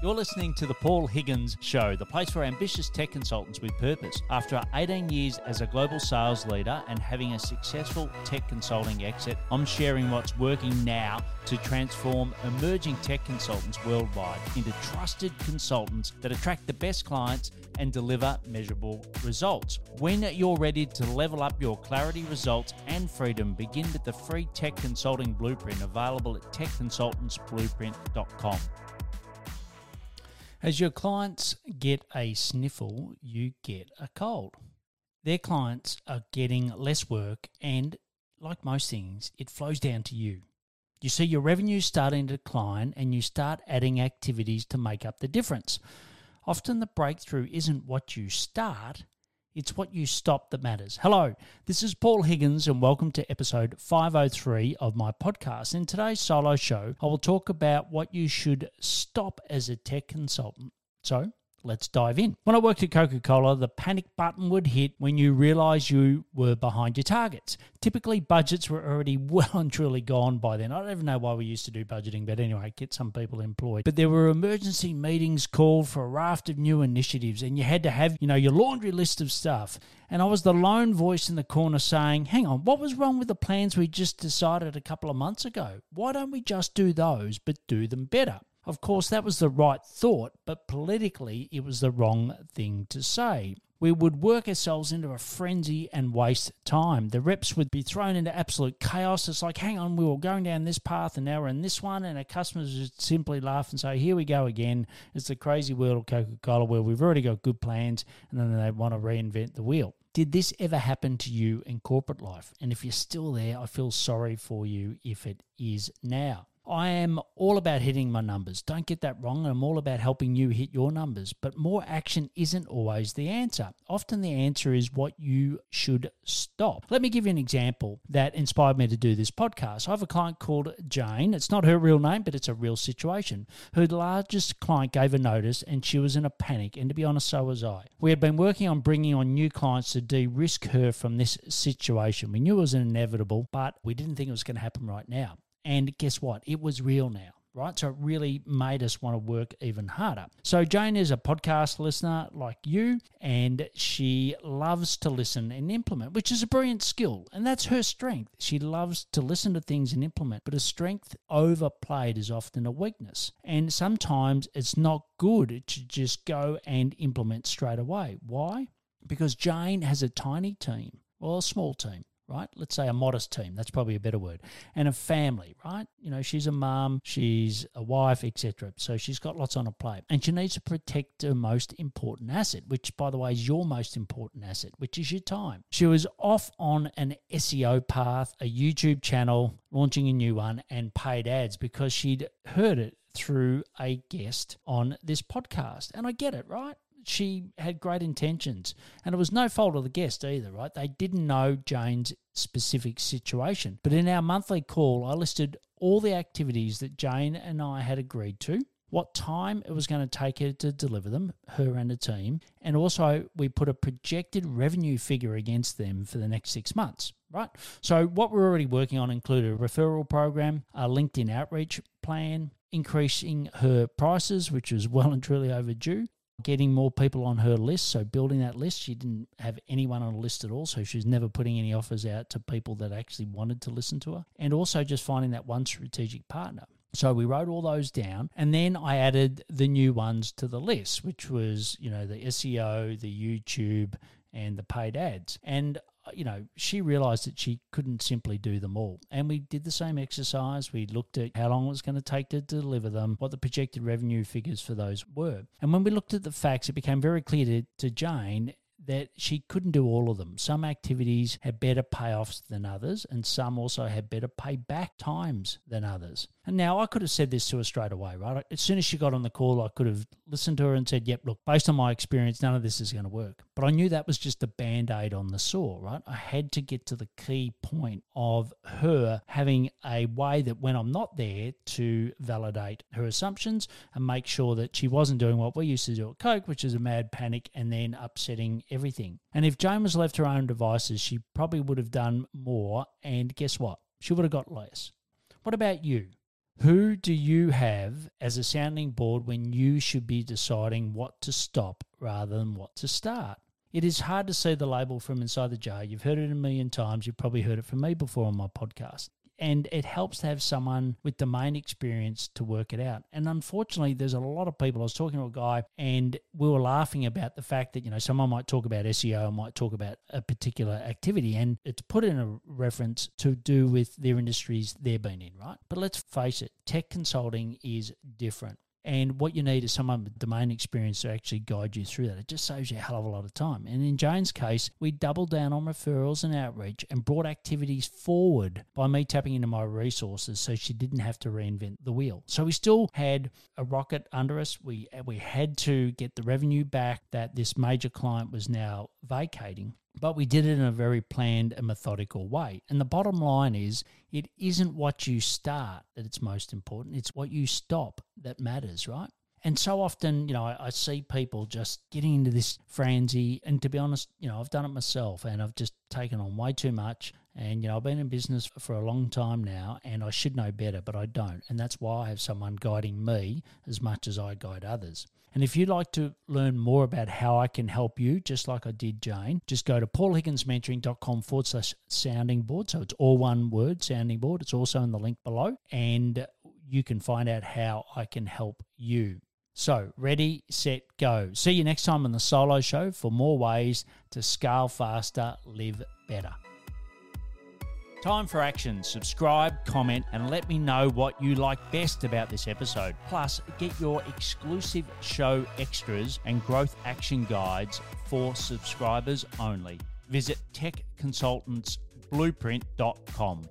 You're listening to the Paul Higgins Show, the place for ambitious tech consultants with purpose. After 18 years as a global sales leader and having a successful tech consulting exit, I'm sharing what's working now to transform emerging tech consultants worldwide into trusted consultants that attract the best clients and deliver measurable results. When you're ready to level up your clarity, results, and freedom, begin with the free tech consulting blueprint available at techconsultantsblueprint.com. As your clients get a sniffle, you get a cold. Their clients are getting less work, and like most things, it flows down to you. You see your revenue starting to decline, and you start adding activities to make up the difference. Often the breakthrough isn't what you start, it's what you stop that matters. Hello, this is Paul Higgins, and welcome to episode 503 of my podcast. In today's solo show, I will talk about what you should stop as a tech consultant. So, Let's dive in. When I worked at Coca Cola, the panic button would hit when you realized you were behind your targets. Typically, budgets were already well and truly gone by then. I don't even know why we used to do budgeting, but anyway, get some people employed. But there were emergency meetings called for a raft of new initiatives, and you had to have, you know, your laundry list of stuff. And I was the lone voice in the corner saying, hang on, what was wrong with the plans we just decided a couple of months ago? Why don't we just do those, but do them better? Of course, that was the right thought, but politically, it was the wrong thing to say. We would work ourselves into a frenzy and waste time. The reps would be thrown into absolute chaos. It's like, hang on, we were going down this path and now we're in this one. And our customers would simply laugh and say, here we go again. It's the crazy world of Coca Cola where we've already got good plans and then they want to reinvent the wheel. Did this ever happen to you in corporate life? And if you're still there, I feel sorry for you if it is now. I am all about hitting my numbers. Don't get that wrong. I'm all about helping you hit your numbers, but more action isn't always the answer. Often the answer is what you should stop. Let me give you an example that inspired me to do this podcast. I have a client called Jane. It's not her real name, but it's a real situation. Her largest client gave a notice and she was in a panic, and to be honest, so was I. We had been working on bringing on new clients to de risk her from this situation. We knew it was inevitable, but we didn't think it was going to happen right now. And guess what? It was real now right? So it really made us want to work even harder. So Jane is a podcast listener like you, and she loves to listen and implement, which is a brilliant skill. And that's her strength. She loves to listen to things and implement, but a strength overplayed is often a weakness. And sometimes it's not good to just go and implement straight away. Why? Because Jane has a tiny team, well, a small team right? Let's say a modest team. That's probably a better word. And a family, right? You know, she's a mum, she's a wife, etc. So she's got lots on her plate, and she needs to protect her most important asset, which, by the way, is your most important asset, which is your time. She was off on an SEO path, a YouTube channel, launching a new one, and paid ads because she'd heard it through a guest on this podcast. And I get it, right? She had great intentions. And it was no fault of the guest either, right? They didn't know Jane's specific situation. But in our monthly call, I listed all the activities that Jane and I had agreed to, what time it was going to take her to deliver them, her and a team, and also we put a projected revenue figure against them for the next six months, right? So, what we're already working on included a referral program, a LinkedIn outreach plan, increasing her prices, which was well and truly overdue, getting more people on her list. So building that list, she didn't have anyone on a list at all. So she was never putting any offers out to people that actually wanted to listen to her. And also just finding that one strategic partner. So we wrote all those down and then I added the new ones to the list, which was, you know, the SEO, the YouTube, and the paid ads. And you know, she realized that she couldn't simply do them all. And we did the same exercise. We looked at how long it was going to take to deliver them, what the projected revenue figures for those were. And when we looked at the facts, it became very clear to, to Jane that she couldn't do all of them. Some activities had better payoffs than others, and some also had better payback times than others. And now I could have said this to her straight away, right? As soon as she got on the call, I could have listened to her and said, Yep, look, based on my experience, none of this is going to work. But I knew that was just a band aid on the sore, right? I had to get to the key point of her having a way that when I'm not there to validate her assumptions and make sure that she wasn't doing what we used to do at Coke, which is a mad panic and then upsetting everything. And if Jane was left to her own devices, she probably would have done more. And guess what? She would have got less. What about you? Who do you have as a sounding board when you should be deciding what to stop rather than what to start? It is hard to see the label from inside the jar. You've heard it a million times. You've probably heard it from me before on my podcast and it helps to have someone with domain experience to work it out. And unfortunately, there's a lot of people. I was talking to a guy, and we were laughing about the fact that you know someone might talk about SEO, might talk about a particular activity, and it's put in a reference to do with their industries they've been in, right? But let's face it, tech consulting is different. And what you need is someone with domain experience to actually guide you through that. It just saves you a hell of a lot of time. And in Jane's case, we doubled down on referrals and outreach and brought activities forward by me tapping into my resources so she didn't have to reinvent the wheel. So we still had a rocket under us. We we had to get the revenue back that this major client was now vacating but we did it in a very planned and methodical way. And the bottom line is it isn't what you start that it's most important, it's what you stop that matters, right? And so often, you know, I, I, see people just getting into this frenzy. And to be honest, you know, I've done it myself and I've just taken on way too much. And, you know, I've been in business for a long time now and I should know better, but I don't. And that's why I have someone guiding me as much as I guide others. And if you'd like to learn more about how I can help you, just like I did Jane, just go to paulhigginsmentoring.com forward slash sounding board. So it's all one word, sounding board. It's also in the link below. And you can find out how I can help you. So, ready, set, go. See you next time on the solo show for more ways to scale faster, live better. Time for action. Subscribe, comment, and let me know what you like best about this episode. Plus, get your exclusive show extras and growth action guides for subscribers only. Visit techconsultantsblueprint.com.